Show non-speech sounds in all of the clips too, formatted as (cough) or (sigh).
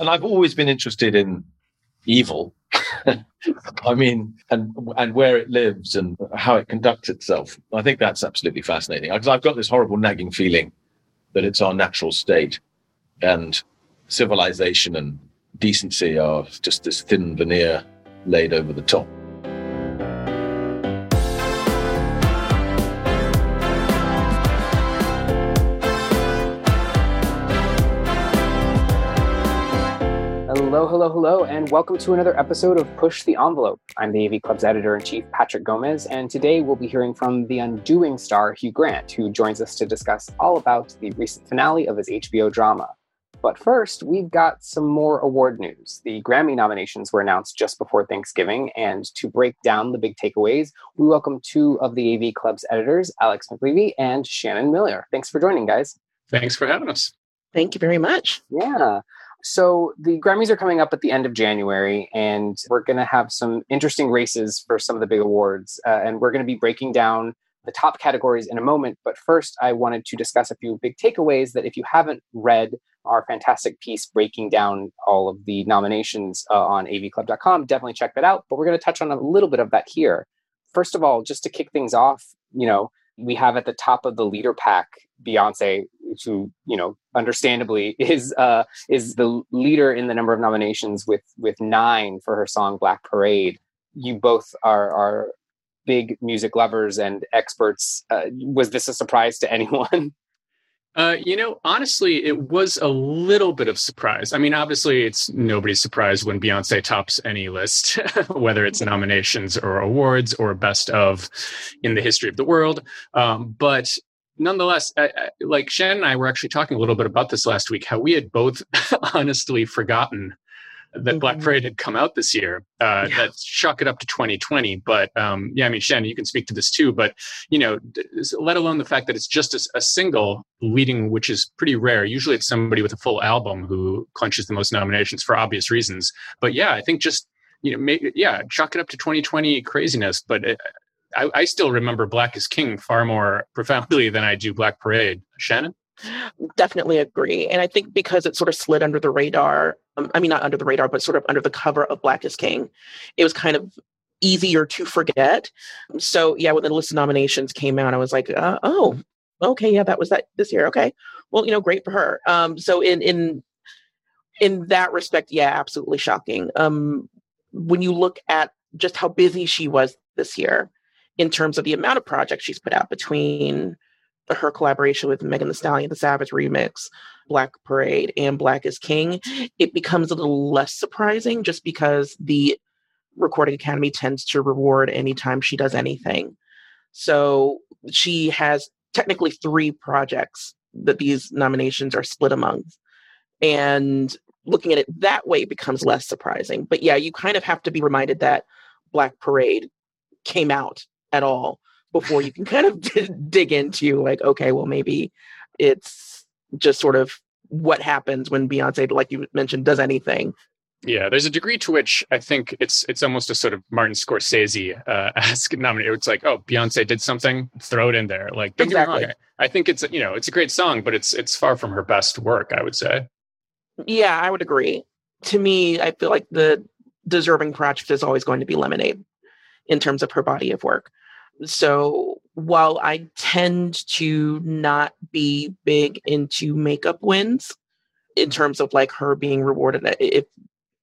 and I've always been interested in evil. (laughs) I mean, and and where it lives and how it conducts itself. I think that's absolutely fascinating because I've got this horrible nagging feeling that it's our natural state, and civilization and decency are just this thin veneer laid over the top. Hello, hello, hello, and welcome to another episode of Push the Envelope. I'm the AV Club's editor in chief, Patrick Gomez, and today we'll be hearing from the Undoing star, Hugh Grant, who joins us to discuss all about the recent finale of his HBO drama. But first, we've got some more award news. The Grammy nominations were announced just before Thanksgiving, and to break down the big takeaways, we welcome two of the AV Club's editors, Alex McLevy and Shannon Miller. Thanks for joining, guys. Thanks for having us. Thank you very much. Yeah. So the Grammys are coming up at the end of January, and we're going to have some interesting races for some of the big awards. Uh, and we're going to be breaking down the top categories in a moment. But first, I wanted to discuss a few big takeaways that if you haven't read our fantastic piece breaking down all of the nominations uh, on avclub.com, definitely check that out. But we're going to touch on a little bit of that here. First of all, just to kick things off, you know, we have at the top of the leader pack Beyonce, who you know understandably (laughs) is uh, is the leader in the number of nominations with with nine for her song Black Parade. You both are are big music lovers and experts. Uh, was this a surprise to (laughs) anyone? Uh, you know, honestly, it was a little bit of surprise. I mean, obviously, it's nobody's surprise when Beyonce tops any list, (laughs) whether it's nominations or awards or best of in the history of the world. Um, but nonetheless, I, I, like Shannon and I were actually talking a little bit about this last week, how we had both (laughs) honestly forgotten that mm-hmm. Black Parade had come out this year. Uh, yeah. That shock it up to 2020. But um, yeah, I mean, Shannon, you can speak to this too. But you know, let alone the fact that it's just a, a, single leading, which is pretty rare. Usually, it's somebody with a full album who clinches the most nominations for obvious reasons. But yeah, I think just you know, may, yeah, chalk it up to 2020 craziness. But it, I, I still remember Black is King far more profoundly than I do Black Parade. Shannon? Definitely agree. And I think because it sort of slid under the radar, um, I mean, not under the radar, but sort of under the cover of Black is King, it was kind of easier to forget. So, yeah, when the list of nominations came out, I was like, uh, oh, okay, yeah, that was that this year. Okay. Well, you know, great for her. Um, so in, in, in that respect, yeah, absolutely shocking. Um, when you look at just how busy she was this year, in terms of the amount of projects she's put out between her collaboration with Megan Thee Stallion, the Savage remix, Black Parade, and Black is King, it becomes a little less surprising just because the Recording Academy tends to reward anytime she does anything. So she has technically three projects that these nominations are split among. And looking at it that way becomes less surprising. But yeah, you kind of have to be reminded that Black Parade came out at all before you can kind of (laughs) dig into like okay well maybe it's just sort of what happens when beyonce like you mentioned does anything yeah, there's a degree to which I think it's it's almost a sort of Martin Scorsese uh, (laughs) ask nominated. It's like, oh, Beyonce did something, throw it in there. Like, don't exactly. get me wrong. I think it's you know it's a great song, but it's it's far from her best work. I would say. Yeah, I would agree. To me, I feel like the deserving project is always going to be Lemonade in terms of her body of work. So while I tend to not be big into makeup wins in terms of like her being rewarded, uh, if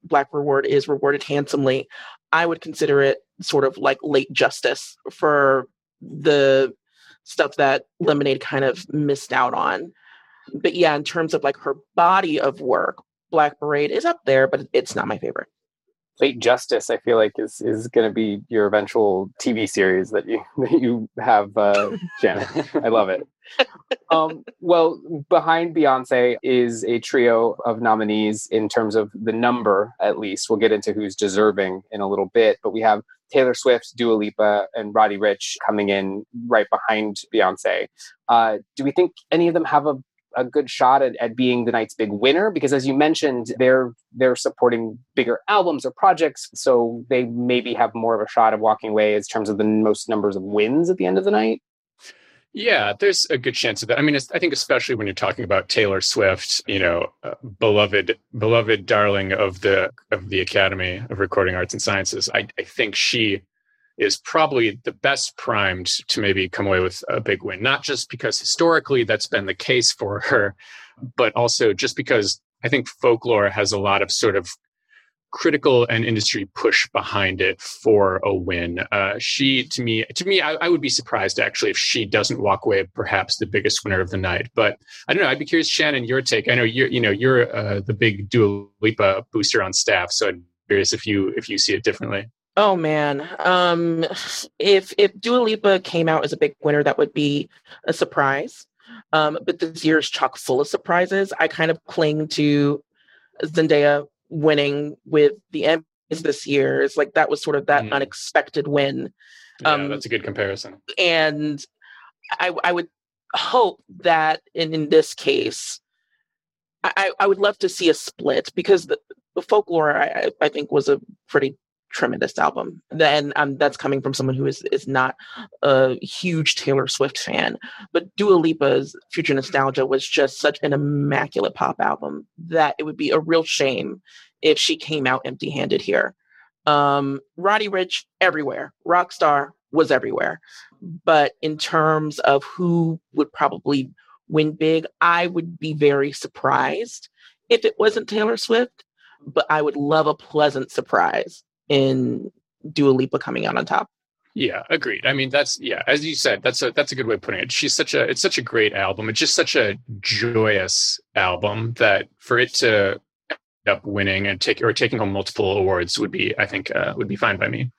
Black Reward is rewarded handsomely, I would consider it sort of like late justice for the stuff that Lemonade kind of missed out on. But yeah, in terms of like her body of work, Black Parade is up there, but it's not my favorite. Late Justice, I feel like is is going to be your eventual TV series that you (laughs) that you have, uh, (laughs) Shannon. I love it. Um, well, behind Beyonce is a trio of nominees in terms of the number, at least. We'll get into who's deserving in a little bit, but we have Taylor Swift, Dua Lipa, and Roddy Ricch coming in right behind Beyonce. Uh, do we think any of them have a a good shot at, at being the night's big winner because as you mentioned they're they're supporting bigger albums or projects so they maybe have more of a shot of walking away in terms of the most numbers of wins at the end of the night yeah, there's a good chance of that. I mean, I think especially when you're talking about Taylor Swift, you know, uh, beloved, beloved darling of the of the Academy of Recording Arts and Sciences. I, I think she is probably the best primed to maybe come away with a big win, not just because historically that's been the case for her, but also just because I think folklore has a lot of sort of critical and industry push behind it for a win. Uh, she, to me, to me, I, I, would be surprised actually if she doesn't walk away perhaps the biggest winner of the night. But I don't know. I'd be curious, Shannon, your take. I know you're, you know, you're uh, the big Dua Lipa booster on staff, so be curious if you if you see it differently. Oh man, um, if if Dua Lipa came out as a big winner, that would be a surprise. Um, but this year is chock full of surprises. I kind of cling to Zendaya winning with the Emmys this year. It's like that was sort of that mm. unexpected win. Yeah, um, that's a good comparison. And I, I would hope that in, in this case, I, I would love to see a split because the, the folklore I, I think was a pretty tremendous album. Then um, that's coming from someone who is is not a huge Taylor Swift fan, but Dua Lipa's Future Nostalgia was just such an immaculate pop album that it would be a real shame if she came out empty-handed here. Um, Roddy Ricch everywhere, Rockstar was everywhere, but in terms of who would probably win big, I would be very surprised if it wasn't Taylor Swift. But I would love a pleasant surprise in Dua Lipa coming out on top. Yeah, agreed. I mean, that's yeah, as you said, that's a that's a good way of putting it. She's such a it's such a great album. It's just such a joyous album that for it to end up winning and take or taking home multiple awards would be, I think, uh, would be fine by me.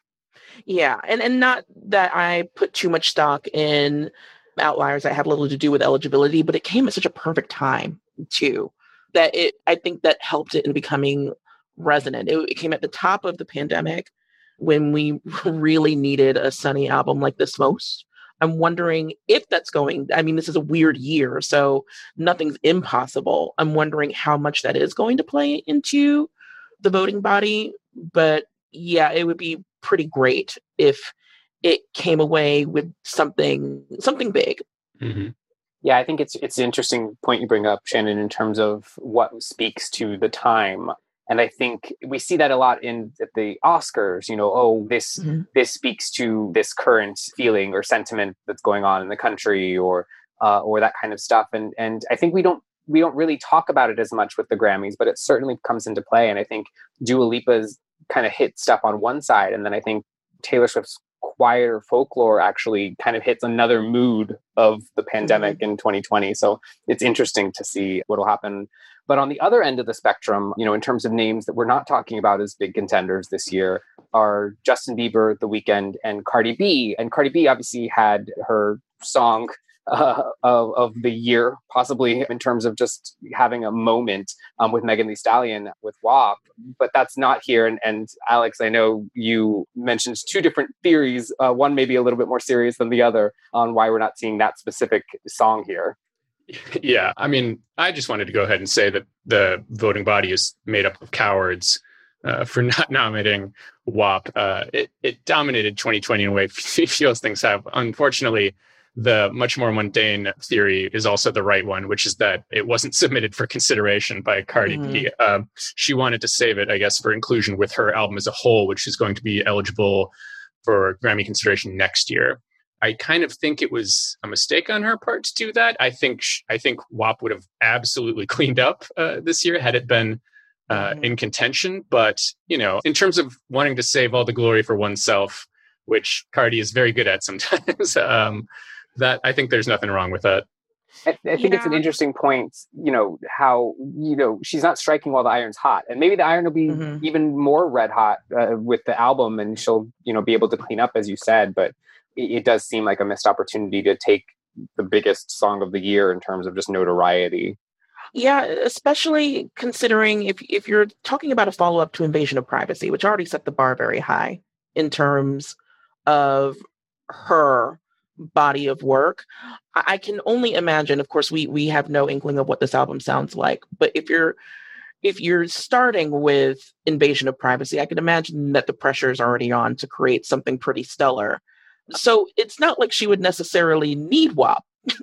Yeah, and and not that I put too much stock in outliers that had little to do with eligibility, but it came at such a perfect time too that it I think that helped it in becoming resonant. It, it came at the top of the pandemic when we (laughs) really needed a sunny album like this most. I'm wondering if that's going. I mean, this is a weird year, so nothing's impossible. I'm wondering how much that is going to play into the voting body. But yeah, it would be pretty great if it came away with something something big. Mm-hmm. Yeah, I think it's it's an interesting point you bring up, Shannon, in terms of what speaks to the time and i think we see that a lot in the oscars you know oh this mm-hmm. this speaks to this current feeling or sentiment that's going on in the country or uh, or that kind of stuff and and i think we don't we don't really talk about it as much with the grammys but it certainly comes into play and i think Dua Lipa's kind of hit stuff on one side and then i think taylor swift's quieter folklore actually kind of hits another mood of the pandemic mm-hmm. in 2020 so it's interesting to see what'll happen but on the other end of the spectrum, you know, in terms of names that we're not talking about as big contenders this year are Justin Bieber, The Weeknd, and Cardi B. And Cardi B obviously had her song (laughs) uh, of, of, the year, possibly in terms of just having a moment um, with Megan Thee Stallion with WAP, but that's not here. And, and, Alex, I know you mentioned two different theories. Uh, one maybe a little bit more serious than the other on why we're not seeing that specific song here. Yeah, I mean, I just wanted to go ahead and say that the voting body is made up of cowards uh, for (laughs) not nominating WAP. Uh, it, it dominated 2020 in a way (laughs) few things have. Unfortunately, the much more mundane theory is also the right one, which is that it wasn't (laughs) submitted for consideration by Cardi mm-hmm. B. Uh, she wanted to save it, I guess, for inclusion with her album as a whole, which is going to be eligible for Grammy consideration next year. I kind of think it was a mistake on her part to do that. I think I think WAP would have absolutely (laughs) cleaned up uh, this year had it been uh, mm-hmm. in contention. But you know, in terms of wanting to save all the glory for oneself, which Cardi is very good at (laughs) sometimes, um, that I think there's nothing wrong with that. I, I think yeah. it's an interesting point, you know, how, you know, she's not striking while the iron's hot. And maybe the iron will be mm-hmm. even more red hot uh, with the album and she'll, you know, be able to clean up, as you said. But it, it does seem like a missed opportunity to take the biggest song of the year in terms of just notoriety. Yeah, especially considering if if you're talking about a follow up to Invasion of Privacy, which already set the bar very high in terms of her body of work. I can only imagine, of course, we we have no inkling of what this album sounds like, but if you're if you're starting with Invasion of Privacy, I can imagine that the pressure is already on to create something pretty stellar. So it's not like she would necessarily need WAP (laughs)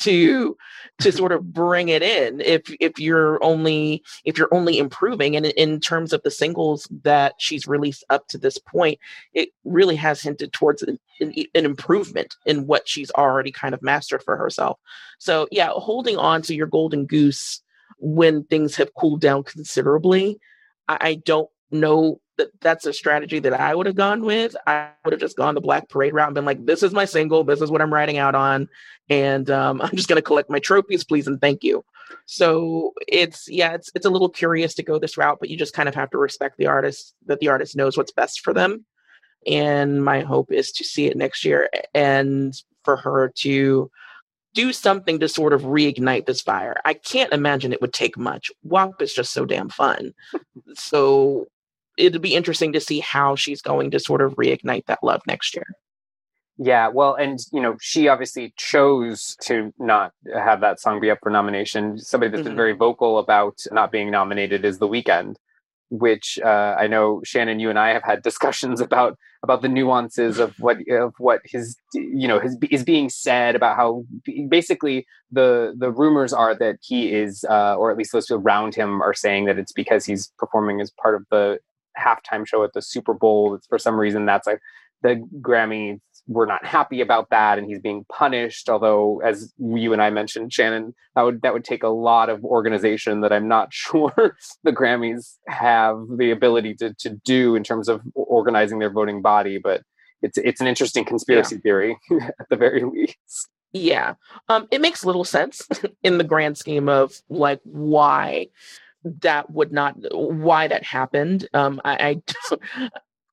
to to sort of bring it in if if you're only if you're only improving. And in terms of the singles that she's released up to this point it really has hinted towards an, an, improvement in what she's already kind of mastered for herself. So yeah holding on to your golden goose when things have cooled down considerably I, I don't know that that's a strategy that I would have gone with. I would have just gone the Black Parade route and been like, "This is my single. This is what I'm writing out on, and um, (laughs) I'm just going to collect my trophies, please and thank you." So it's yeah, it's it's a little curious to go this route, but you just kind of have to respect the artist that the artist knows what's best for them. And my hope is to see it next year and for her to do something to sort of reignite this fire. I can't imagine it would take much. WAP is just so damn fun. (laughs) so it'll be interesting to see how she's going to sort of reignite that love next year. Yeah, well, and you know, she obviously chose to not have that song be up for nomination. Somebody that's mm-hmm. been very vocal about not being nominated is The Weeknd, which uh, I know Shannon, you and I have had discussions (laughs) about about the nuances of what of what his you know his is being said about how basically the the rumors are that he is uh, or at least those around him are saying that it's because he's performing as part of the halftime show at the Super Bowl. It's for some reason that's like the Grammys were not happy about that, and he's being punished. Although, as you and I mentioned, Shannon, that would that would take a lot of organization that I'm not (laughs) sure the Grammys have the ability to to do in terms of organizing their voting body. But it's it's an interesting conspiracy yeah. theory (laughs) at the very least. Yeah, um, it makes little sense (laughs) in the grand scheme of like why that would not why that happened. Um, I, (laughs)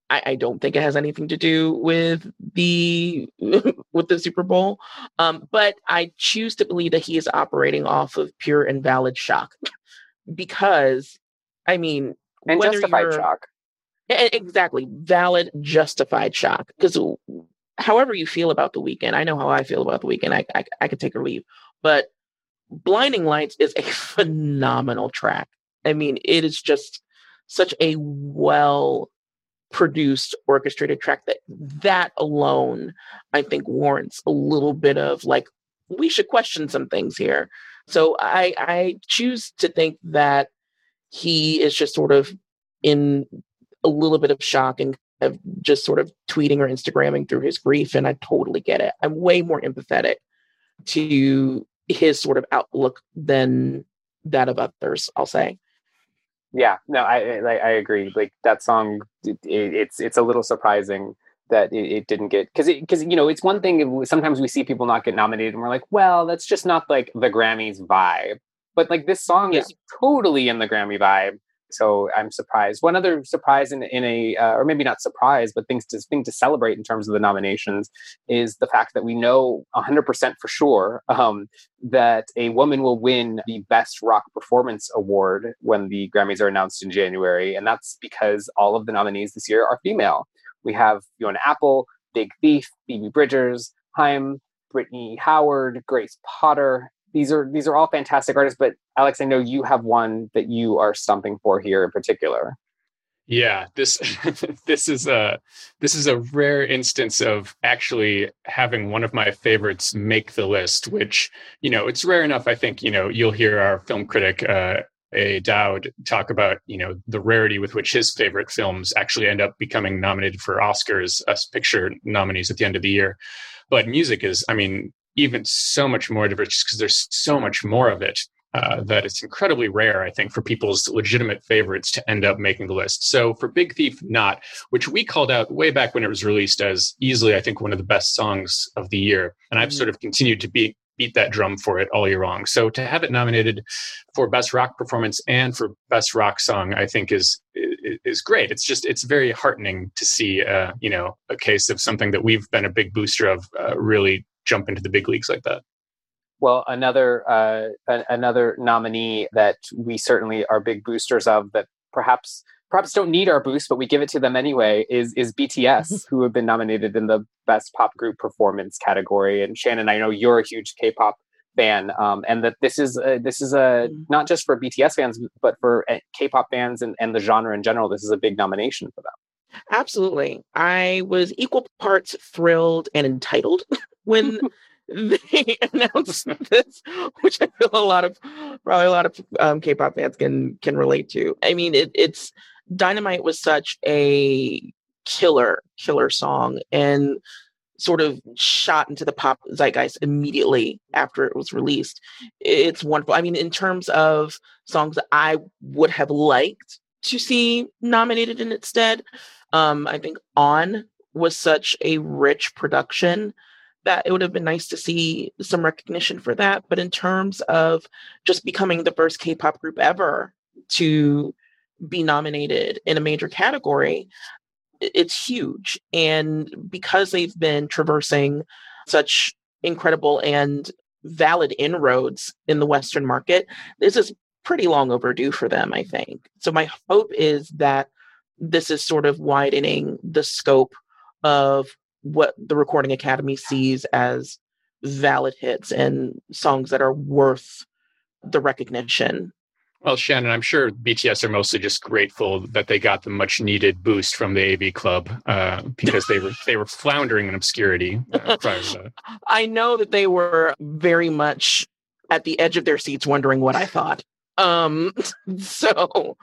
I, I don't think it has anything to do with the (laughs) with the Super Bowl. Um, but I choose to believe that he is operating off of pure and valid shock, because I mean, and justified shock. Exactly, valid, justified shock. Because however you feel about the Weeknd, I know how I feel about the Weeknd. I I, I could take or leave, but Blinding Lights is a (laughs) phenomenal track. I mean, it is just such a well produced orchestrated track that that alone I think warrants a little bit of like we should question some things here. So I I choose to think that he is just sort of in a little bit of shock and of just sort of tweeting or Instagramming through his grief. And I totally get it. I'm way more empathetic to his sort of outlook than that of others, I'll say yeah no i i, I agree like that song it, it's it's a little surprising that it, it didn't get because because you know it's one thing sometimes we see people not get nominated and we're like well that's just not like the grammys vibe but like this song yeah. is totally in the grammy vibe so I'm surprised. One other surprise in, in a, uh, or maybe not surprise, but things to thing to celebrate in terms of the nominations is the fact that we know 100% for sure um, that a woman will win the Best Rock Performance Award when the Grammys are announced in January, and that's because all of the nominees this year are female. We have Fiona Apple, Big Thief, Phoebe Bridgers, Haim, Brittany Howard, Grace Potter, these are these are all fantastic artists but alex i know you have one that you are stumping for here in particular yeah this (laughs) this is a this is a rare instance of actually having one of my favorites make the list which you know it's rare enough i think you know you'll hear our film critic uh a Dowd talk about you know the rarity with which his favorite films actually end up becoming nominated for Oscars as picture nominees at the end of the year. But music is, I mean, even so much more diverse because there's so much more of it uh, that it's incredibly rare, I think, for people's legitimate favorites to end up making the list. So for Big Thief, not, which we called out way back when it was released as easily, I think, one of the best songs of the year. And I've mm-hmm. sort of continued to be beat that drum for it all year long. So to have it nominated for best rock performance and for best rock song, I think is is great. It's just it's very heartening to see, uh, you know, a case of something that we've been a big booster of uh, really jump into the big leagues like that. Well, another uh, another nominee that we certainly are big boosters of that perhaps perhaps don't need our boost, but we give it to them anyway, is is BTS, who have been nominated in the Best Pop Group Performance category. And Shannon, I know you're a huge K-pop fan, um, and that this is a, this is a mm-hmm. not just for BTS fans, but for eh, K-pop fans and, and the genre in general. This is a big nomination for them. Absolutely, I was equal parts thrilled and entitled (laughs) when. (laughs) they (laughs) announced this, which I feel a lot of probably a lot of um, K-pop fans can can relate to. I mean, it, it's Dynamite was such a killer, killer song and sort of shot into the pop zeitgeist immediately after it was released. It's wonderful. I mean, in terms of songs that I would have liked to see nominated in its stead, um, I think On was such a rich production that it would have been nice to see some recognition for that. But in terms of just becoming the first K pop group ever to be nominated in a major category, it's huge. And because they've been traversing such incredible and valid inroads in the Western market, this is pretty long overdue for them, I think. So my hope is that this is sort of widening the scope of what the Recording Academy sees as valid hits and songs that are worth the recognition well, Shannon, I'm sure BTS are mostly just grateful that they got the much needed boost from the AV Club uh, (laughs) because they were they were floundering in obscurity uh, prior to that. (laughs) I know that they were very much at the edge of their seats, wondering what I thought. Um, (laughs) so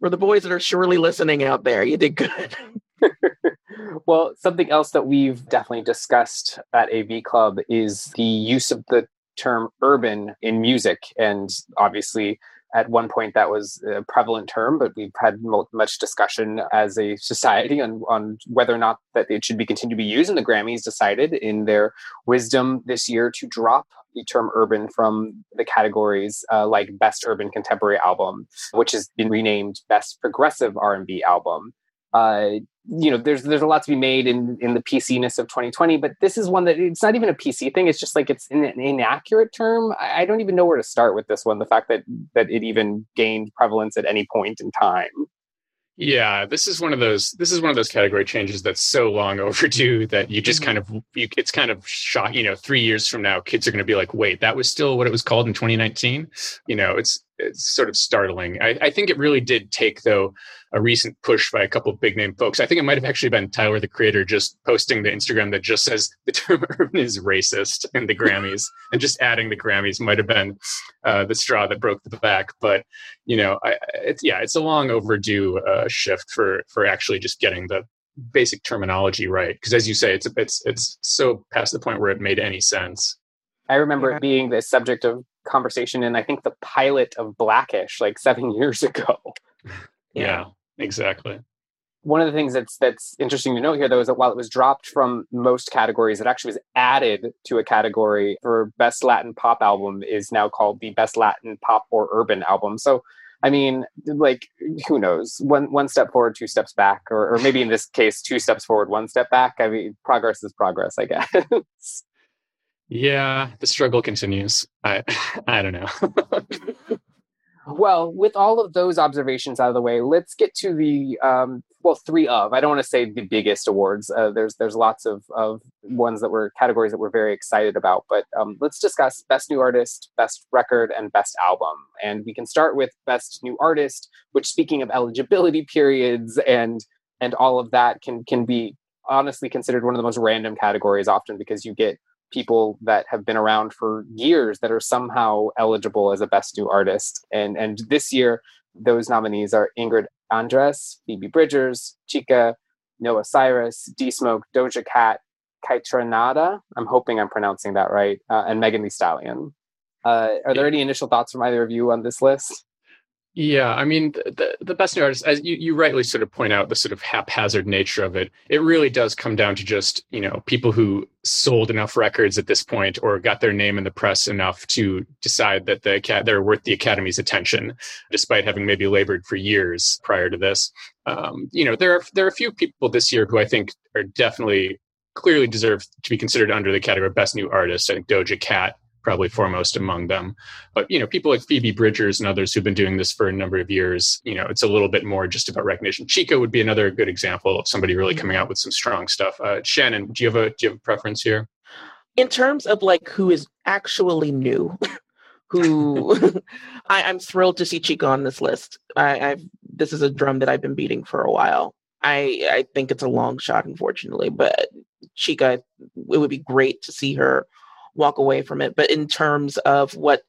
for the boys that are surely listening out there, you did good. (laughs) well, something else that we've definitely discussed at AV Club is the use of the term urban in music. And obviously, at one point that was a prevalent term, but we've had much discussion as a society on, on whether or not that it should be continued to be used. And the Grammys decided in their wisdom this year to drop the term urban from the categories uh, like best urban contemporary album, which has been renamed best progressive R&B album uh, you know, there's there's a lot to be made in in the PC-ness of 2020, but this is one that it's not even a PC thing. It's just like it's an, an inaccurate term. I, I don't even know where to start with this one. The fact that that it even gained prevalence at any point in time. Yeah, this is one of those. This is one of those category changes that's so long (laughs) overdue that you just mm-hmm. kind of you, it's kind of shock. You know, three years from now, kids are going to be like, "Wait, that was still what it was called in 2019." You know, it's it's sort of startling. I, I, think it really did take, though, a recent push by a couple of big name folks. I think it might have actually been Tyler the Creator just posting the Instagram that just says (laughs) the term urban is racist in the Grammys, and just adding the Grammys might have been uh, the straw that broke the back. But you know, I, it's yeah, it's a long overdue uh, shift for for actually just getting the basic terminology right. Because as you say, it's it's it's so past the point where it made any sense. I remember it being the subject of conversation in I think the pilot of Blackish like seven (laughs) years ago. yeah, yeah, exactly. One of the things that's that's interesting to note here though is that while it was dropped from most categories, it actually was added to a category for best Latin pop album is now called the best Latin pop or urban album. So I mean, like, who knows? One one step forward, two steps back, or, or maybe in this case, two steps forward, one step back. I mean, progress is progress, I guess. (laughs) Yeah, the struggle continues. I (laughs) I don't know. well, with all of those observations out of the way, let's get to the um, well, three of. I don't want to say the biggest awards. Uh, there's there's lots of of ones that were categories that we're very excited about. But um, let's discuss best new artist, best record, and best album. And we can start with best new artist, which, speaking of eligibility periods and and all of that, can can be honestly considered one of the most random categories often because you get people that have been around for years that are somehow eligible as a best new artist. And and this year, those nominees are Ingrid Andress, Phoebe Bridgers, Chika, Noah Cyrus, D Smoke, Doja Cat, Kaytranada. I'm hoping I'm pronouncing that right, uh, and Megan Thee Stallion. Uh, are there any initial thoughts from either of you on this list? Yeah, I mean, the, the best new artist, as you, you rightly sort of point out, the sort of haphazard nature of it, it really does come down to just, you know, people who sold enough records at this point or got their name in the press enough to decide that the they're worth the Academy's attention, despite having maybe labored for years prior to this. Um, you know, there are there are a few people this year who I think are definitely clearly deserve to be considered under the category of best new artist. I think Doja Cat probably foremost among them. But you know, people like Phoebe Bridgers and others who've been doing this for a number of years, you know, it's a little bit more just about recognition. Chika would be another good example of somebody really coming out with some strong stuff. Uh, Shannon, do you have a do you have a preference here? In terms of like who is actually new, (laughs) who (laughs) I, am thrilled to see Chika on this list. I, I've this is a drum that I've been beating for a while. I I think it's a long shot, unfortunately, but Chika, it would be great to see her walk away from it. But in terms of what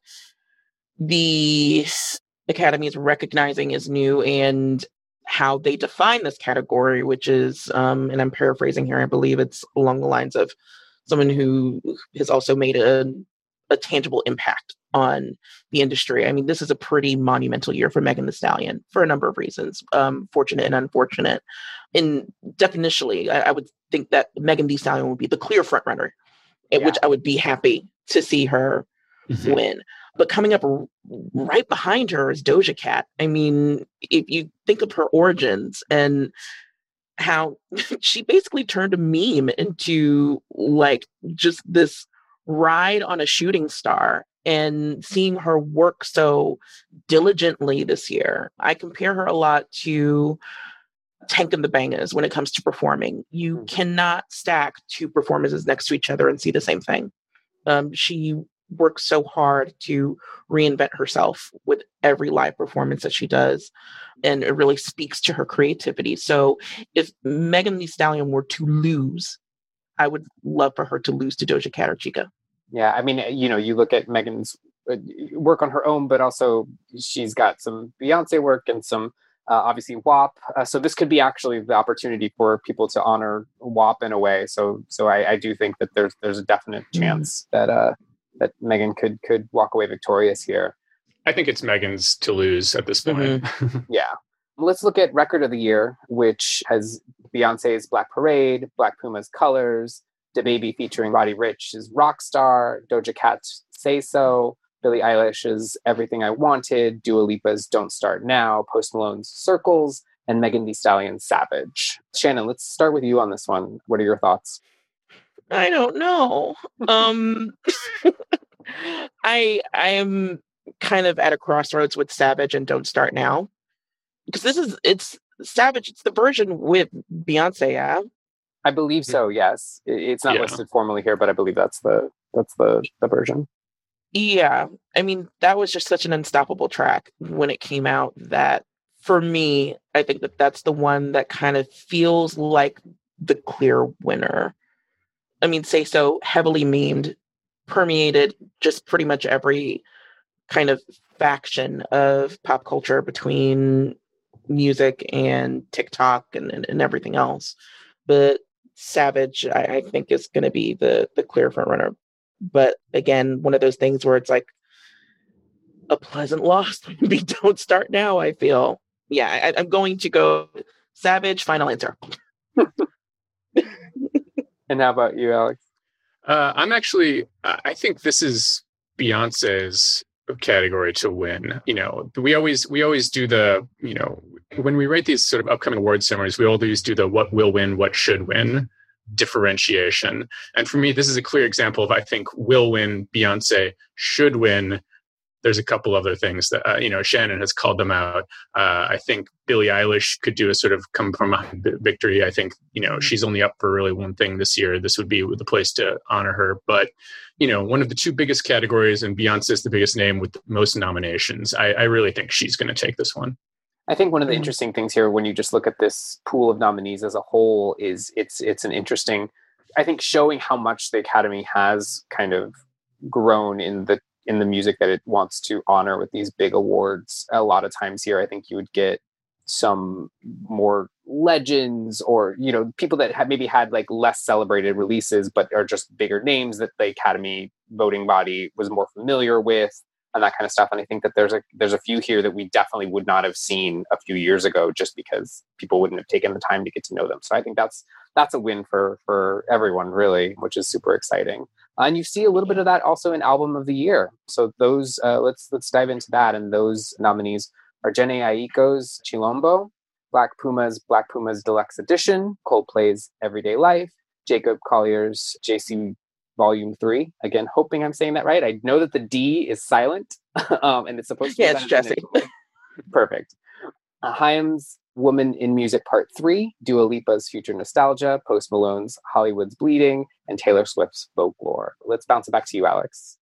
the Academy is recognizing as new and how they define this category, which is, um, and I'm paraphrasing here, I believe it's along the lines of someone who has also made a, a tangible impact on the industry. I mean, this is a pretty monumental year for Megan Thee Stallion for a number of reasons, um, fortunate and unfortunate. And definitionally, I, I, would think that Megan Thee Stallion would be the clear frontrunner yeah. which I would be happy to see her mm-hmm. win. But coming up r- right behind her is Doja Cat. I mean, if you think of her origins and how (laughs) she basically turned a meme into like just this ride on a shooting star and seeing her work so diligently this year. I compare her a lot to Tank and the Bangas when it comes to performing. You mm. cannot stack two performances next to each other and see the same thing. Um, she works so hard to reinvent herself with every live performance that she does. And it really speaks to her creativity. So if Megan Thee Stallion were to lose, I would love for her to lose to Doja Cat or Chika. Yeah, I mean, you know, you look at Megan's uh, work on her own, but also she's got some Beyonce work and some uh, obviously WAP. Uh, so this could be actually the opportunity for people to honor WAP in a way. So so I, I do think that there's there's a definite mm. chance mm. that uh, that Megan could could walk away victorious here. I think it's Megan's to lose at this point. Mm-hmm. (laughs) yeah. Let's look at record of the year, which has Beyonce's Black Parade, Black Puma's Colors, DaBaby featuring Roddy Ricch's Rockstar, Doja Cat's Say So, Billie Eilish's Everything I Wanted, Dua Lipa's Don't Start Now, Post Malone's Circles, and Megan Thee Stallion's Savage. Shannon, let's start with you on this one. What are your thoughts? I don't know. Um (laughs) I I am kind of at a crossroads with Savage and Don't Start Now. Because this is it's Savage, it's the version with Beyonce, yeah. I believe so, yes. It's not yeah. listed formally here, but I believe that's the that's the the version. Yeah. I mean, that was just such an unstoppable track when it came out that for me, I think that that's the one that kind of feels like the clear winner. I mean, say so heavily memed, permeated just pretty much every kind of faction of pop culture between music and TikTok and, and, and everything else. But Savage, I, I think, is going to be the the clear front runner but again, one of those things where it's like a pleasant loss. (laughs) Maybe don't start now. I feel. Yeah, I, I'm going to go Savage. Final answer. (laughs) and how about you, Alex? Uh, I'm actually. I think this is Beyonce's category to win. You know, we always we always do the you know when we write these sort of upcoming award ceremonies, we always do the what will win, what should win differentiation. And for me, this is a clear example of I think will win, Beyonce should win. There's a couple other things that uh, you know Shannon has called them out. Uh, I think Billie Eilish could do a sort of come from a victory. I think you know she's only up for really one thing this year. This would be the place to honor her. But you know, one of the two biggest categories, and Beyonce is the biggest name with most nominations. I, I really think she's going to take this one. I think one of the mm-hmm. interesting things here, when you just look at this pool of nominees as a whole, is it's it's an interesting, I think, showing how much the Academy has kind of grown in the in the music that it wants to honor with these big awards. A lot of times here, I think you would get some more legends or you know people that have maybe had like less celebrated releases but are just bigger names that the academy voting body was more familiar with and that kind of stuff. And I think that there's a there's a few here that we definitely would not have seen a few years ago just because people wouldn't have taken the time to get to know them. So I think that's that's a win for for everyone really, which is super exciting. And you see a little bit of that also in album of the year. So those uh, let's let's dive into that. And those nominees are Jhené Aiko's Chilombo, Black Puma's Black Puma's Deluxe Edition, Coldplay's Everyday Life, Jacob Collier's Djesse Volume 3. Again, hoping I'm saying that right. I know that the D is silent (laughs) um, and it's supposed to be. Yeah, it's Djesse. Perfect. Uh, Haim's Woman in Music Part 3, Dua Lipa's Future Nostalgia, Post Malone's Hollywood's Bleeding, and Taylor Swift's Folklore. Let's bounce it back to you, Alex.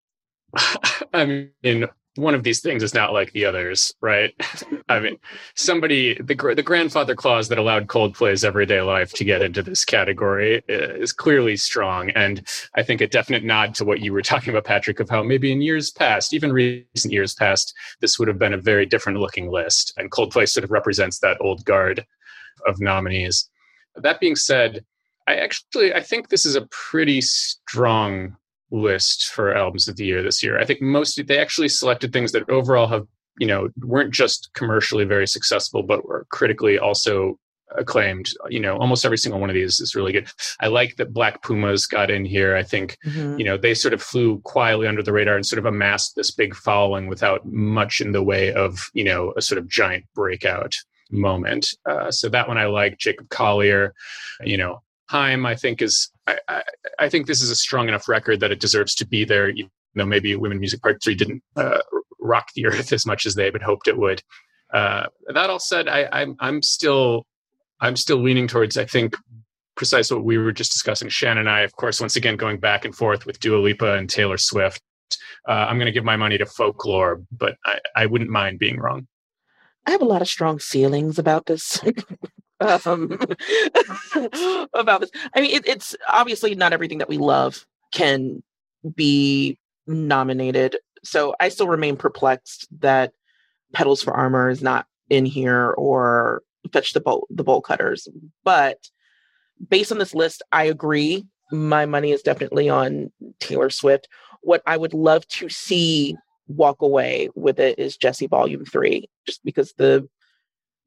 (laughs) I mean, one of these things is not like the others, right? (laughs) I mean, somebody the the grandfather clause that allowed Coldplay's everyday life to get into this category uh, is clearly strong, and I think a definite nod to what you were talking about, Patrick, of how maybe in years past, even recent years past, this would have been a very different looking list, and Coldplay sort of represents that old guard of nominees. That being said, I actually I think this is a pretty strong list for albums of the year this year. I think most they actually selected things that overall have you know weren't just commercially very successful, but were critically also acclaimed. You know, almost every single one of these is really good. I like that Black Pumas got in here. I think mm-hmm. you know they sort of flew quietly under the radar and sort of amassed this big following without much in the way of you know a sort of giant breakout moment. Uh, so that one I like. Jacob Collier, you know, Haim, I think is I, I, I, think this is a strong enough record that it deserves to be there. You know, maybe Women Music Part Three didn't uh, rock the earth as much as they had hoped it would. Uh, that all said, I, I'm I'm still I'm still leaning towards I think precisely what we were just discussing. Shannon and I, of course, once again going back and forth with Dua Lipa and Taylor Swift. Uh, I'm going to give my money to folklore, but I, I wouldn't mind being wrong. I have a lot of strong feelings about this (laughs) um, (laughs) about this. I mean, it, it's obviously not everything that we love can be nominated. So I still remain perplexed that Petals for Armor is not in here or Fetch the Bolt the Bolt Cutters. But based on this list, I agree. My money is definitely on Taylor Swift. What I would love to see walk away with it is Djesse Volume Three, just because the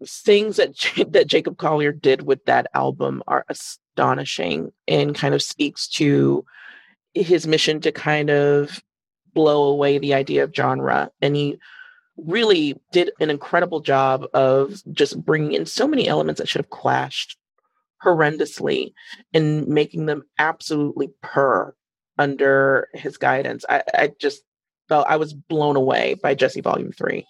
things that (laughs) that Jacob Collier did with that album are astonishing and kind of speaks to his mission to kind of blow away the idea of genre. And he really did an incredible job of just bringing in so many elements that should have clashed horrendously and making them absolutely purr under his guidance. I, I just felt i was blown away by Djesse volume 3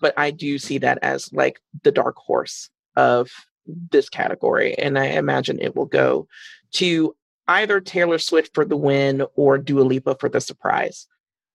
but I do see that as like the dark horse of this category. And I imagine it will go to either Taylor Swift for the win or Dua Lipa for the surprise.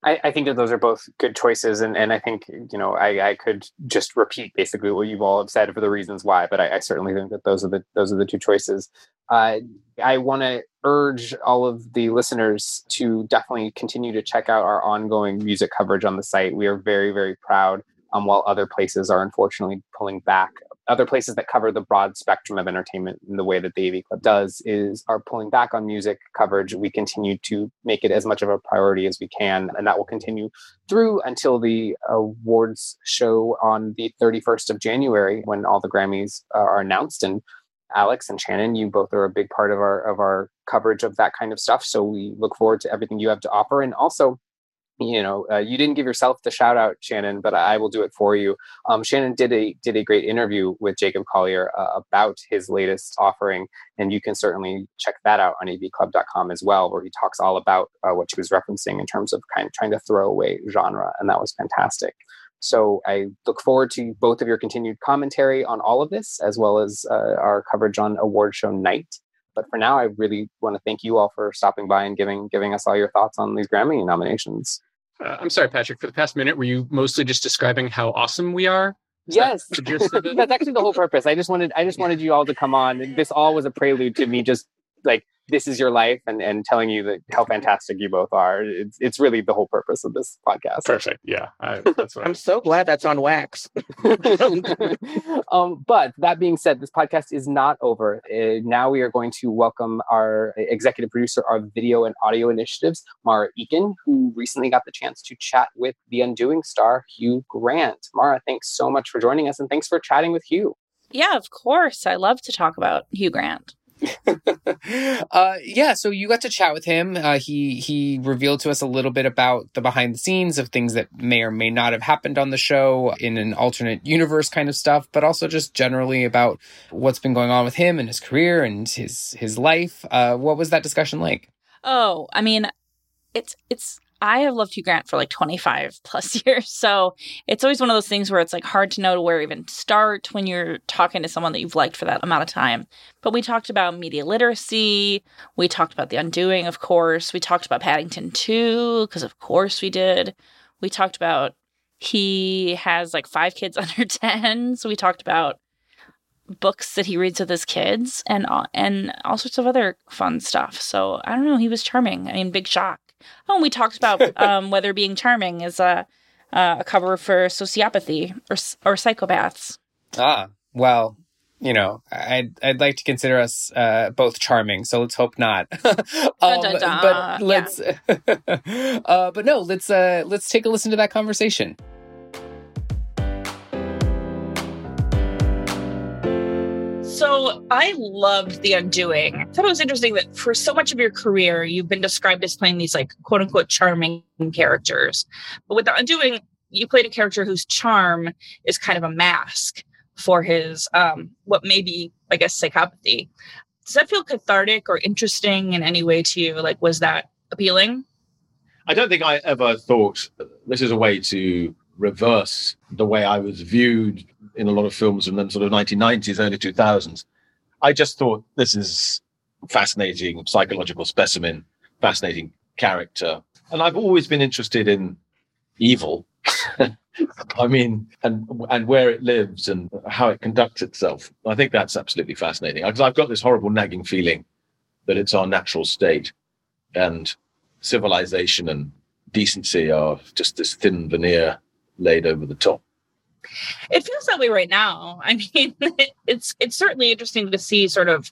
I, I, think that those are both good choices, and, and I think you know I, I could just repeat basically what you've all said for the reasons why, but I, I certainly think that those are the those are the two choices. Uh, I want to urge all of the listeners to definitely continue to check out our ongoing music coverage on the site. We are very very proud um, while other places are unfortunately pulling back. Other places that cover the broad spectrum of entertainment in the way that the AV Club does is are pulling back on music coverage. We continue to make it as much of a priority as we can, and that will continue through until the awards show on the 31st of January when all the Grammys are announced. And Alex and Shannon, you both are a big part of our of our coverage of that kind of stuff. So we look forward to everything you have to offer, and also you know uh, you didn't give yourself the shout out shannon but i will do it for you. Um, shannon did a did a great interview with jacob collier uh, about his latest offering and you can certainly check that out on avclub.com as well where he talks all about uh, what she was referencing in terms of kind of trying to throw away genre and that was fantastic. So i look forward to both of your continued commentary on all of this as well as uh, our coverage on award show night. But for now, I really want to thank you all for stopping by and giving giving us all your thoughts on these Grammy nominations. Uh, I'm sorry, Patrick. For the past minute, were you mostly just describing how awesome we are? Is yes, that (laughs) that's actually the whole purpose. I just wanted I just wanted you all to come on. This all was a prelude to me just like this is your life and, and telling you that how fantastic you both are. It's, it's really the whole purpose of this podcast. Perfect. Yeah. I, (laughs) that's what I'm so glad that's on wax. (laughs) um, but that being said, this podcast is not over. Uh, now we are going to welcome our executive producer of video and audio initiatives, Marah Eakin, who recently got the chance to chat with the Undoing star, Hugh Grant. Marah, thanks so much for joining us and thanks for chatting with Hugh. Yeah, of course. I love to talk about Hugh Grant. (laughs) uh, yeah, so you got to chat with him. Uh, he he revealed to us a little bit about the behind the scenes of things that may or may not have happened on the show in an alternate universe kind of stuff, but also just generally about what's been going on with him and his career and his his life. Uh, what was that discussion like? Oh, I mean, it's it's I have loved Hugh Grant for like 25 plus (laughs) years. So it's always one of those things where it's like hard to know where even start when you're talking to someone that you've liked for that amount of time. But we talked about media literacy. We talked about The Undoing, of course. We talked about Paddington 2, because of course we did. We talked about he has like five kids (laughs) under 10. So we talked about books that he reads with his kids and and all sorts of other fun stuff. So I don't know, he was charming. I mean, big shock. Oh, and we talked about (laughs) um, whether being charming is a a cover for sociopathy or or psychopaths. Ah, well, you know, I'd I'd like to consider us uh, both charming, so let's hope not. (laughs) um. But let's, yeah. (laughs) uh, but no, let's uh, let's take a listen to that conversation. So I loved The Undoing. I thought it was interesting that for so much of your career, you've been described as playing these like quote unquote charming characters. But with The Undoing, you played a character whose charm is kind of a mask for his um what may be, I guess, psychopathy. Does that feel cathartic or interesting in any way to you? Like, was that appealing? I don't think I ever thought this is a way to reverse the way I was viewed in a lot of films from the sort of 1990s, early 2000s. I just thought this is fascinating psychological specimen, fascinating character. And I've always been interested in evil. (laughs) I mean, and and where it lives and how it conducts itself. I think that's absolutely fascinating because I've got this horrible nagging feeling that it's our natural state, and civilization and decency are just this thin veneer laid over the top. It feels that way right now. (laughs) I mean, it's it's certainly interesting to see sort of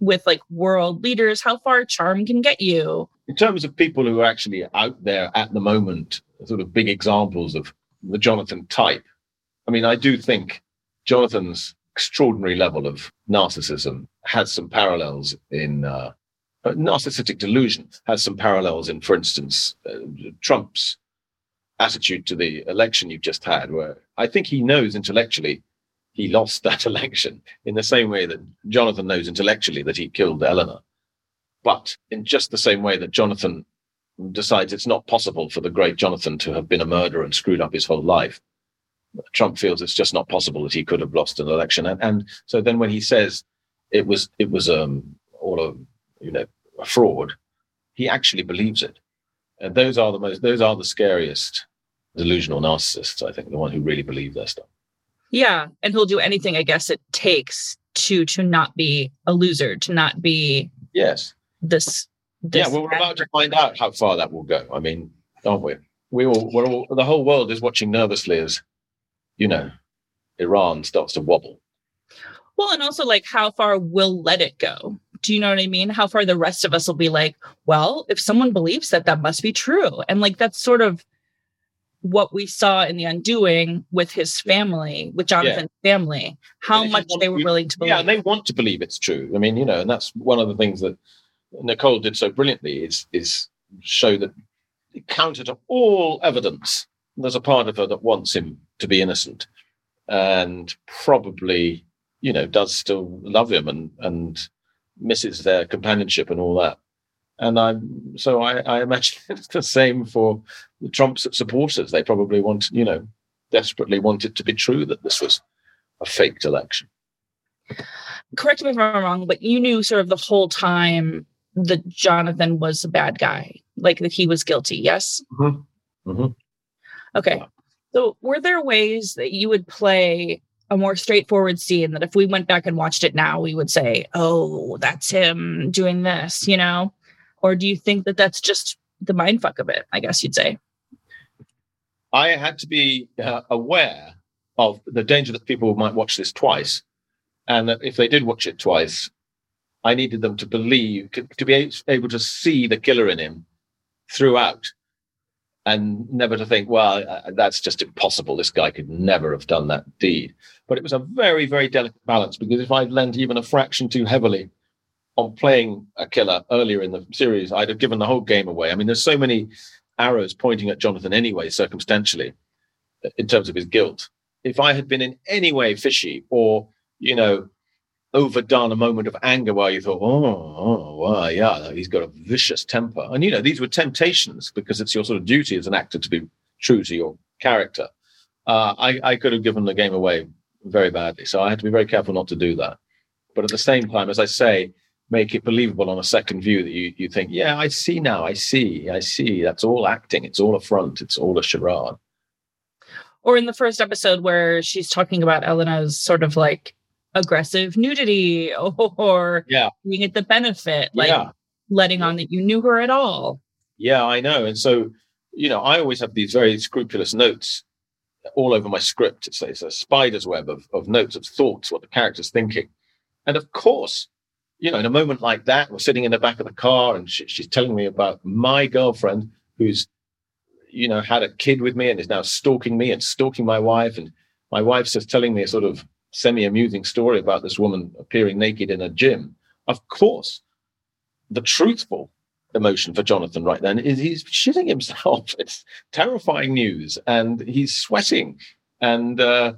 with like world leaders how far charm can get you. In terms of people who are actually out there at the moment, sort of big examples of the Jonathan type. I mean, I do think Jonathan's extraordinary level of narcissism has some parallels in uh, narcissistic delusion has some parallels in, for instance, uh, Trump's attitude to the election you've just had, where I think he knows intellectually he lost that (laughs) election in the same way that Jonathan knows intellectually that he killed Eleanor. But in just the same way that Jonathan decides it's not possible for the great Jonathan to have been a murderer and screwed up his whole life, Trump feels it's just not possible that he could have lost an election. And, and so then when he says it was it was um, all a you know a fraud, he actually believes it. And those are the most, those are the scariest delusional narcissists, I think, the one who really believe their stuff. Yeah. And who'll do anything, I guess, it takes to to not be a loser, to not be Yes. This, this Yeah, well, we're about to find out how far that will go. I mean, aren't we? We all we're all the whole world is watching nervously as, you know, Iran starts to wobble. Well, and also like how far we'll let it go. Do you know what I mean? How far the rest of us will be like, well, if someone believes that, that must be true. And like that's sort of what we saw in the undoing with his family, with Jonathan's yeah. family, how much they were willing to believe. Yeah, and they want to believe it's true. I mean, you know, and that's one of the things that Nicole did so brilliantly is is show that counter to all evidence, there's a part of her that wants him to be innocent, and probably, you know, does still love him and and misses their companionship and all that. And I'm so I, I imagine (laughs) it's the same for the Trump supporters. They probably want, you know, desperately want it to be true that this was a faked election. Correct me if I'm wrong, but you knew sort of the whole time that Jonathan was a bad guy, like that he was guilty. Yes. Mm-hmm. Mm-hmm. Okay. So, were there ways that you would play a more straightforward scene that if we went back and watched it now, we would say, oh, that's him doing this, you know? Or do you think that that's just the mind fuck of it? I guess you'd say. I had to be uh, aware of the danger that people might watch this twice. And that if they did watch it twice, I needed them to believe, to be able to see the killer in him throughout and never to think, well, that's just impossible. This guy could never have done that deed. But it was a very, very delicate balance because if I'd lent even a fraction too heavily on playing a killer earlier in the series, I'd have given the whole game away. I mean, there's so many arrows pointing at Jonathan anyway, circumstantially, in terms of his guilt. If I had been in any way fishy or, you know, overdone a moment of anger where you thought, oh, oh, well, yeah, he's got a vicious temper. And, you know, these were temptations because it's your sort of duty as an actor to be true to your character. Uh, I, I could have given the game away very badly. So I had to be very careful not to do that. But at the same time, as I say, make it believable on a second view that you, you think, yeah, I see now, I see, I see. That's all acting. It's all a front. It's all a charade. Or in the first episode where she's talking about Elena's sort of like aggressive nudity or yeah. being at the benefit like yeah. letting on that you knew her at all. Yeah i know and so you know i always have these very scrupulous notes all over my script. It's, it's a spider's web of, of notes of thoughts what the character's thinking. And of course you know in a moment like that we're sitting in the back of the car and she, she's telling me about my girlfriend who's you know had a kid with me and is now stalking me and stalking my wife. And my wife's just telling me a sort of semi-amusing story about this woman appearing naked in a gym. Of course, the truthful emotion for Jonathan right then is he's shitting himself. (laughs) It's terrifying news, and he's sweating. And uh,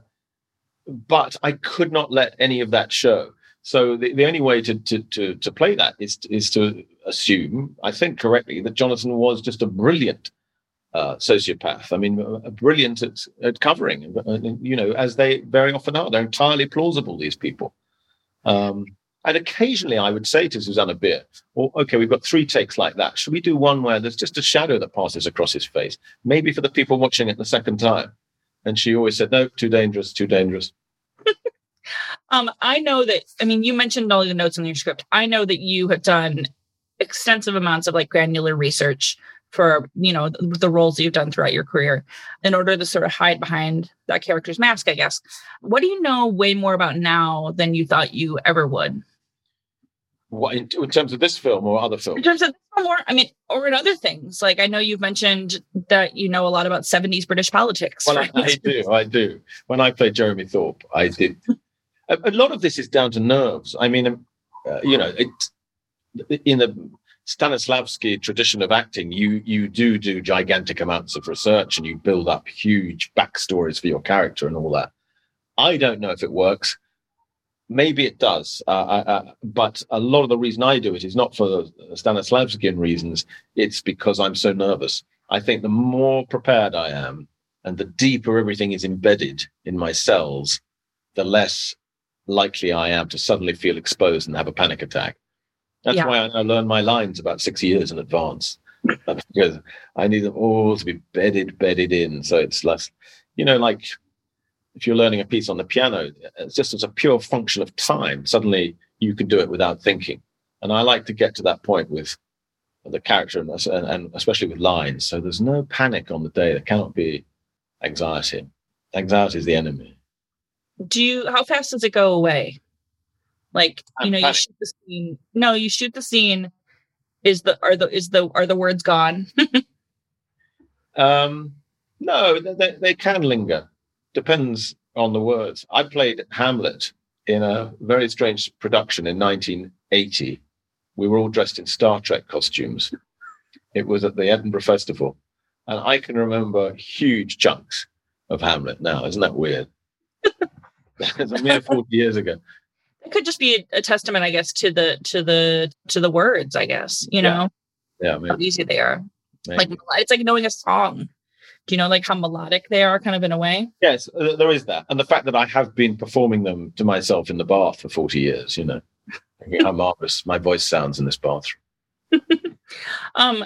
but I could not let any of that show. So the, the only way to, to to to play that is is to assume, I think correctly, that Jonathan was just a brilliant uh, sociopath. I mean, uh, brilliant at, at covering, uh, you know, as they very often are. They're entirely plausible, these people. Um, and occasionally I would say to Susanne Bier, well, okay, we've got three takes like that. Should we do one where there's just a shadow that passes across his face? Maybe for the people watching it the second time. And she always said, no, too dangerous, too dangerous. (laughs) um, I know that, I mean, you mentioned all the notes in your script. I know that you have done extensive amounts of like granular research for you know the, roles you've done throughout your career in order to sort of hide behind that character's mask i guess. What do you know way more about now than you thought you ever would? What in, in terms of this film or other films? In terms of more i mean or in other things. Like i know you've mentioned that you know a lot about 70s british politics well right? I, I, do i do. When i played jeremy thorpe i did. A, a, lot of this is down to nerves. I mean um, uh, you know it, in the Stanislavski tradition of acting, you you do do gigantic amounts of research and you build up huge backstories for your character and all that. I don't know if it works. Maybe it does, uh, uh, but a lot of the reason I do it is not for Stanislavskian reasons. It's because I'm so nervous. I think the more prepared I am, and the deeper everything is embedded in my cells, the less likely I am to suddenly feel exposed and have a panic attack. That's yeah. why I, learn my lines about six years in advance because I need them all to be bedded, bedded in. So it's less, you know, like if you're learning a piece on the piano, it's just as a pure function of time. Suddenly you can do it without thinking. And I like to get to that point with the character and, and especially with lines. So there's no panic on the day. There cannot be anxiety. Anxiety is the enemy. Do you, how fast does it go away? Like, you know, you shoot the scene. No, you shoot the scene. Is the are the is the are the words gone? (laughs) um, no, they, they can linger. Depends on the words. I played Hamlet in a very strange production in 1980. We were all dressed in Star Trek costumes. It was at the Edinburgh Festival, and I can remember huge chunks of Hamlet now. Isn't that weird? (laughs) it's a mere 40 years ago it could just be a, a, testament, I guess, to the to the to the words. I guess you know, yeah, how easy they are. Maybe. Like it's like knowing a song. Do you know like how melodic they are, kind of in a way? Yes, uh, there is that, and the fact that I have been performing them to myself in the bath for forty years. You know, how marvelous my voice sounds in this bathroom. (laughs) um,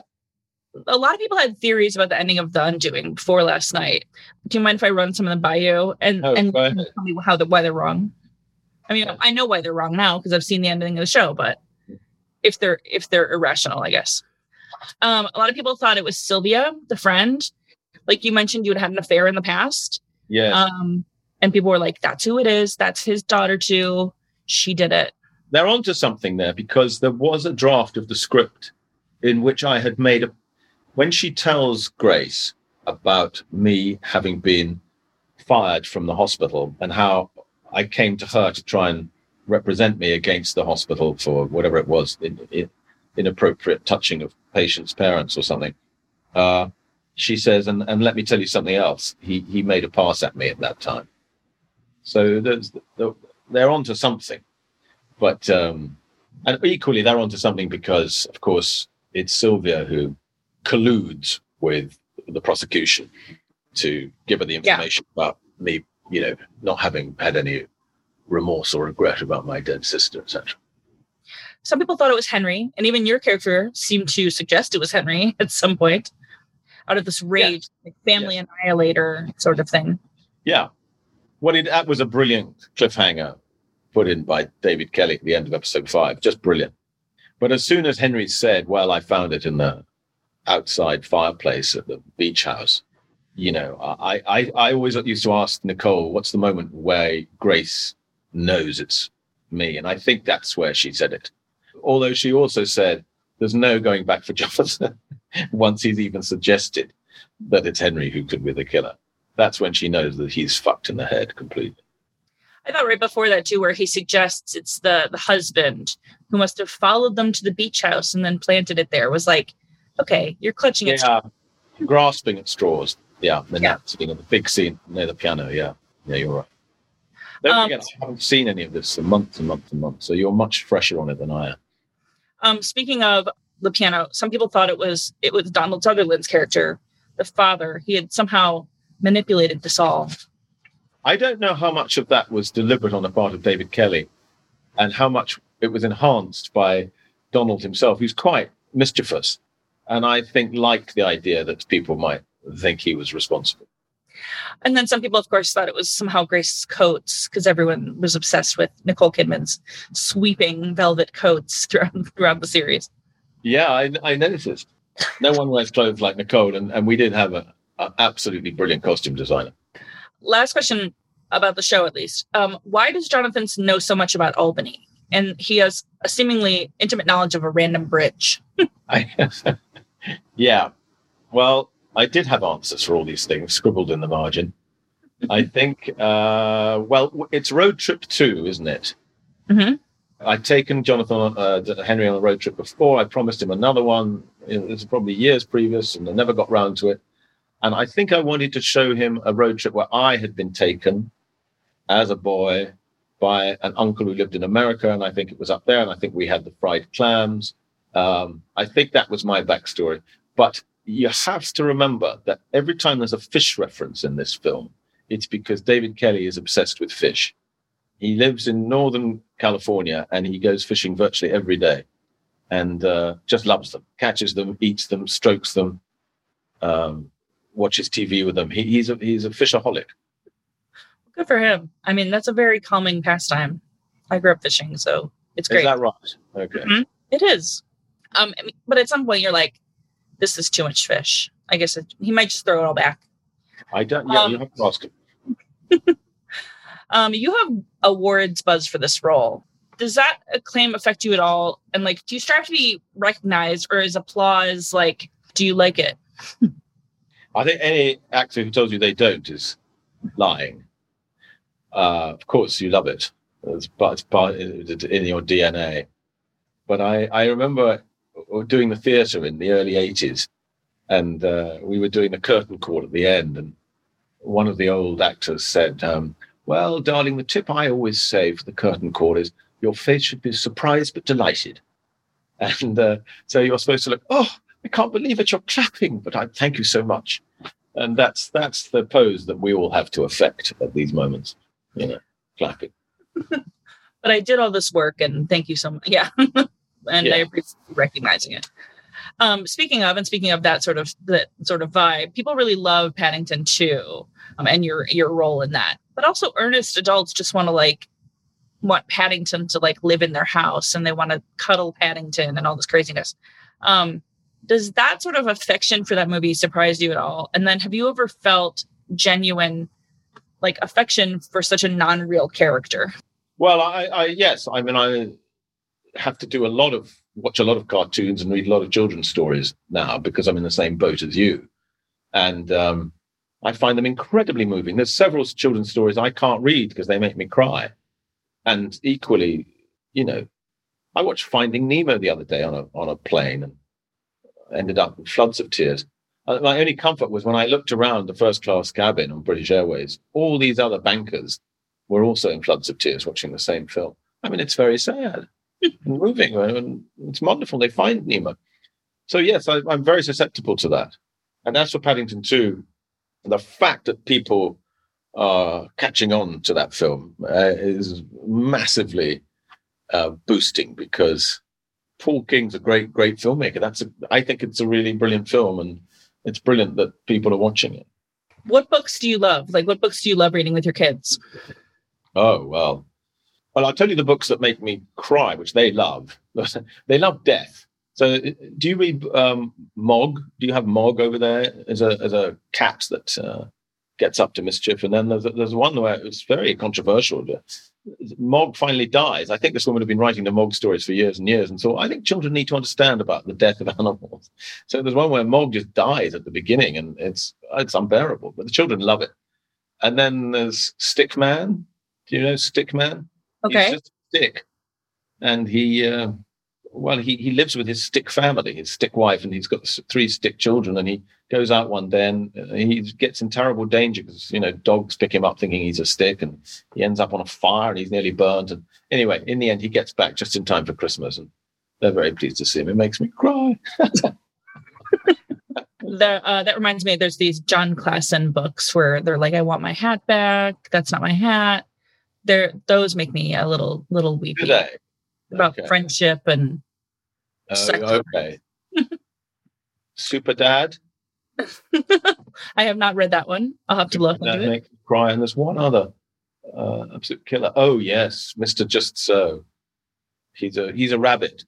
a lot of people had theories about the ending of The Undoing before last night. Do you mind if I run some of them by you and Oh, and tell me how the why they're wrong? I mean, I know why they're wrong now because I've seen the ending of the show, but if they're if they're irrational, I guess. Um, a lot of people thought it was Sylvia, the friend. Like you mentioned, you had had an affair in the past. Yeah. Um, and people were like, "That's who it is. That's his daughter too. She did it." they're onto something there because there was a draft of the script in which I had made a. When she tells Grace about me having been fired from the hospital and how I came to her to try and represent me against the hospital for whatever it was, in, in, inappropriate touching of patients' parents or something. Uh, she says, and, and let me tell you something else. He he made a pass at me at that time. So there's, they're onto something but um, and equally they're onto something because, of course, it's Sylvia who colludes with the prosecution to give her the Yeah. information about me, you know, not having had any remorse or regret about my dead sister, etc. Some people thought it was Henry, and even your character seemed to suggest it was Henry (laughs) at some point, out of this rage, like family annihilator sort of thing. Yeah, well, it, that was a brilliant cliffhanger put in by David Kelley at the end of episode five, just brilliant. But as soon as Henry said, "Well, I found it in the outside fireplace at the beach house," you know, I I, I always used to ask Nicole, "What's the moment where Grace knows it's me?" And I think that's where she said it. Although she also said, "There's no going back for (laughs) Jonathan." Once he's even suggested that it's Henry who could be the killer, that's when she knows that he's fucked in the head completely. I thought right before that too, where he suggests it's the the husband who must have followed them to the beach house and then planted it there. Was like, okay, you're clutching at Yeah, grasping at straws. Yeah, and Yeah. sitting in the big scene near the piano. Yeah, yeah, you're right. Don't Um, forget, I haven't seen any of this for months and months and months, so you're much fresher on it than I am. Um, speaking of the piano, some people thought it was it was Donald Sutherland's character, the father. He had somehow manipulated this all. I don't know how much of that was deliberate on the part of David Kelley, and how much it was enhanced by Donald himself, who's quite mischievous, and I think liked the idea that people might think he was responsible. And then some people, of course, thought it was somehow Grace's coats because everyone was obsessed with Nicole Kidman's sweeping velvet coats (laughs) throughout throughout the series. Yeah, I, I noticed. No one wears clothes like Nicole, and, and we did have a, a absolutely brilliant costume designer. Last question about the show, at least. Um, why does Jonathan know so much about Albany? And he has a seemingly intimate knowledge of a random bridge. (laughs) I, (laughs) yeah, well, I did have answers for all these things scribbled in the margin. I think, uh, well, it's road trip two, isn't it? Mhm. I'd taken Jonathan uh, Henry on a road trip before. I promised him another one. It was probably years previous, and I never got round to it. And I think I wanted to show him a road trip where I had been taken as a boy by an uncle who lived in America, and I think it was up there. And I think we had the fried clams. Um, I think that was my backstory. But you have to remember that every time there's a fish reference in this film, it's because David Kelley is obsessed with fish. He lives in Northern California and he goes fishing virtually every day and uh, just loves them, catches them, eats them, strokes them, um, watches TV with them. He, he's a he's a fishaholic. Good for him. I mean, that's a very calming pastime. I grew up fishing, so it's Is great. that right? Okay. Mhm. It is. Um, but at some point you're like, this is too much fish. I guess it, he might just throw it all back. I don't. Yeah, Um, you have to ask him. (laughs) Um, you have awards buzz for this role. Does that acclaim affect you at all? And like, do you strive to be recognized, or is applause like, do you like it? (laughs) I think any actor who tells you they don't is lying. Uh, of course, you love it. It's part, it's part in your DNA. But I, I remember doing the theatre in the early 80s, and uh, we were doing the curtain call at the end. And one of the old actors said, um, Well, darling, the tip I always say for the curtain call is your face should be surprised but delighted. (laughs) And uh, so you're supposed to look, Oh, I can't believe it, you're clapping, but I thank you so much. And that's that's the pose that we all have to affect at these moments, you know, clapping. (laughs) But I did all this work, and thank you so much. Yeah, (laughs) and I appreciate recognizing it. Um, speaking of, and speaking of that sort of that sort of vibe, people really love Paddington 2 um, and your your role in that. But also earnest adults just want to like want Paddington to like live in their house and they want to cuddle Paddington and all this craziness. Um, does that sort of affection for that movie surprise you at all? And then have you ever felt genuine like affection for such a non-real character? Well, I, I yes, I mean I have to do a lot of watch a lot of cartoons and read a lot of children's stories now because I'm in the same boat as you, and um, I find them incredibly moving. There's several children's stories I can't read because they make me cry, and equally, you know, I watched Finding Nemo the other day on a on a plane and ended up in floods of tears. Uh, my only comfort was when I looked around the first class cabin on British Airways, all these other bankers were also in floods of tears watching the same film. I mean, it's very sad moving, and it's wonderful. They find Nemo. So, yes, I, I'm very susceptible to that. And as for Paddington 2, the fact that people are catching on to that film uh, is massively uh, boosting because Paul King's a great, great filmmaker. That's a, I think it's a really brilliant film, and it's brilliant that people are watching it. What books do you love? Like, what books do you love reading with your kids? Oh well, well I'll tell you the books that make me cry, which they love. (laughs) they love death. So, do you read um, Mog? Do you have Mog over there as a as a cat that uh, gets up to mischief? And then there's there's one where it's very controversial. Mog finally dies. I think this woman had been writing the Mog stories for years and years, and so I think children need to understand about the death of (laughs) animals. So there's one where Mog just dies at the beginning, and it's it's unbearable, but the children love it. And then there's Stickman. Do you know Stickman? Okay. He's just a stick, and he uh, well, he, he lives with his stick family, his stick wife, and he's got three stick children. And he goes out one day and he gets in terrible danger because, you know, dogs pick him up thinking he's a stick and he ends up on a fire and he's nearly burnt. And anyway, in the end, he gets back just in time for Christmas. And they're very pleased to see him. It makes me cry. (laughs) the, uh, that reminds me, there's these Jon Klassen books where they're like, I want my hat back. That's not my hat. They're, those make me a little, little weepy. Today about okay. friendship and uh, okay. (laughs) Super dad? (laughs) I have not read that one. I'll have to look that makes me cry. And there's one other uh, absolute killer. Oh yes mr just so. He's a he's a rabbit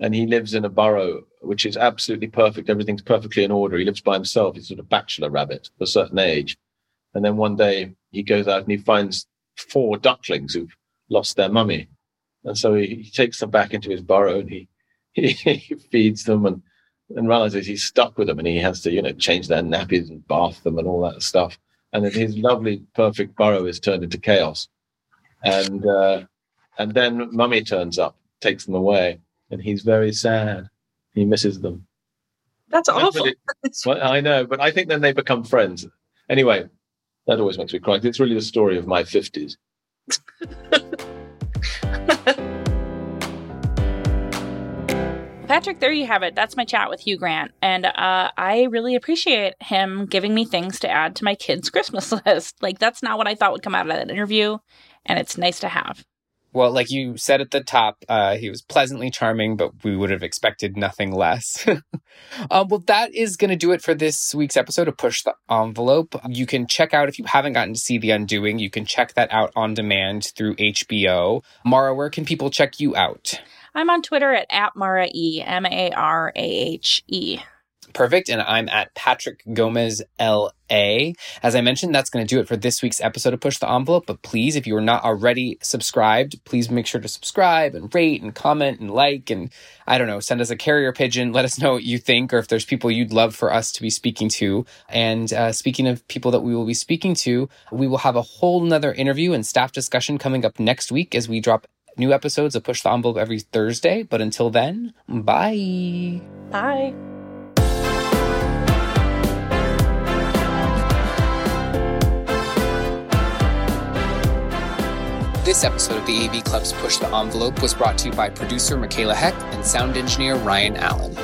and he lives in a burrow which is absolutely perfect. Everything's perfectly in order. He lives by himself. He's sort of bachelor rabbit of a certain age. And then one day he goes out and he finds four ducklings who've lost their mummy and so he, he takes them back into his burrow and he, (laughs) he, he feeds them and, and realizes he's stuck with them and he has to, you know, change their nappies and bath them and all that stuff. And then his lovely, perfect burrow is turned into chaos. And, uh, and then mummy turns up, takes them away, and he's very sad. He misses them. That's awful. well, I know, but I think then they become friends. Anyway, that always makes me cry. It's really the story of my 50s. (laughs) Patrick, there you have it. That's my chat with Hugh Grant. And uh, I really appreciate him giving me things to add to my kids' Christmas (laughs) list. Like, that's not what I thought would come out of that interview. And it's nice to have. Well, like you said at the top, uh, he was pleasantly charming, but we would have expected nothing less. (laughs) um, well, that is going to do it for this week's episode of Push the Envelope. You can check out, if you haven't gotten to see The Undoing, you can check that out on demand through HBO. Marah, where can people check you out? I'm on Twitter at, at Marah E, M A R A H E. Perfect. And I'm at Patrick Gomez LA. As I mentioned, that's going to do it for this week's episode of Push the Envelope. But please, if you are not already subscribed, please make sure to subscribe and rate and comment and like and I don't know, send us a carrier pigeon. Let us know what you think or if there's people you'd love for us to be speaking to. And uh, speaking of people that we will be speaking to, we will have a whole nother interview and staff discussion coming up next week as we drop new episodes of Push the Envelope every Thursday. But until then, bye. Bye. This episode of the AV Club's Push the Envelope was brought to you by producer Michaela Heck and sound engineer Ryan Allen.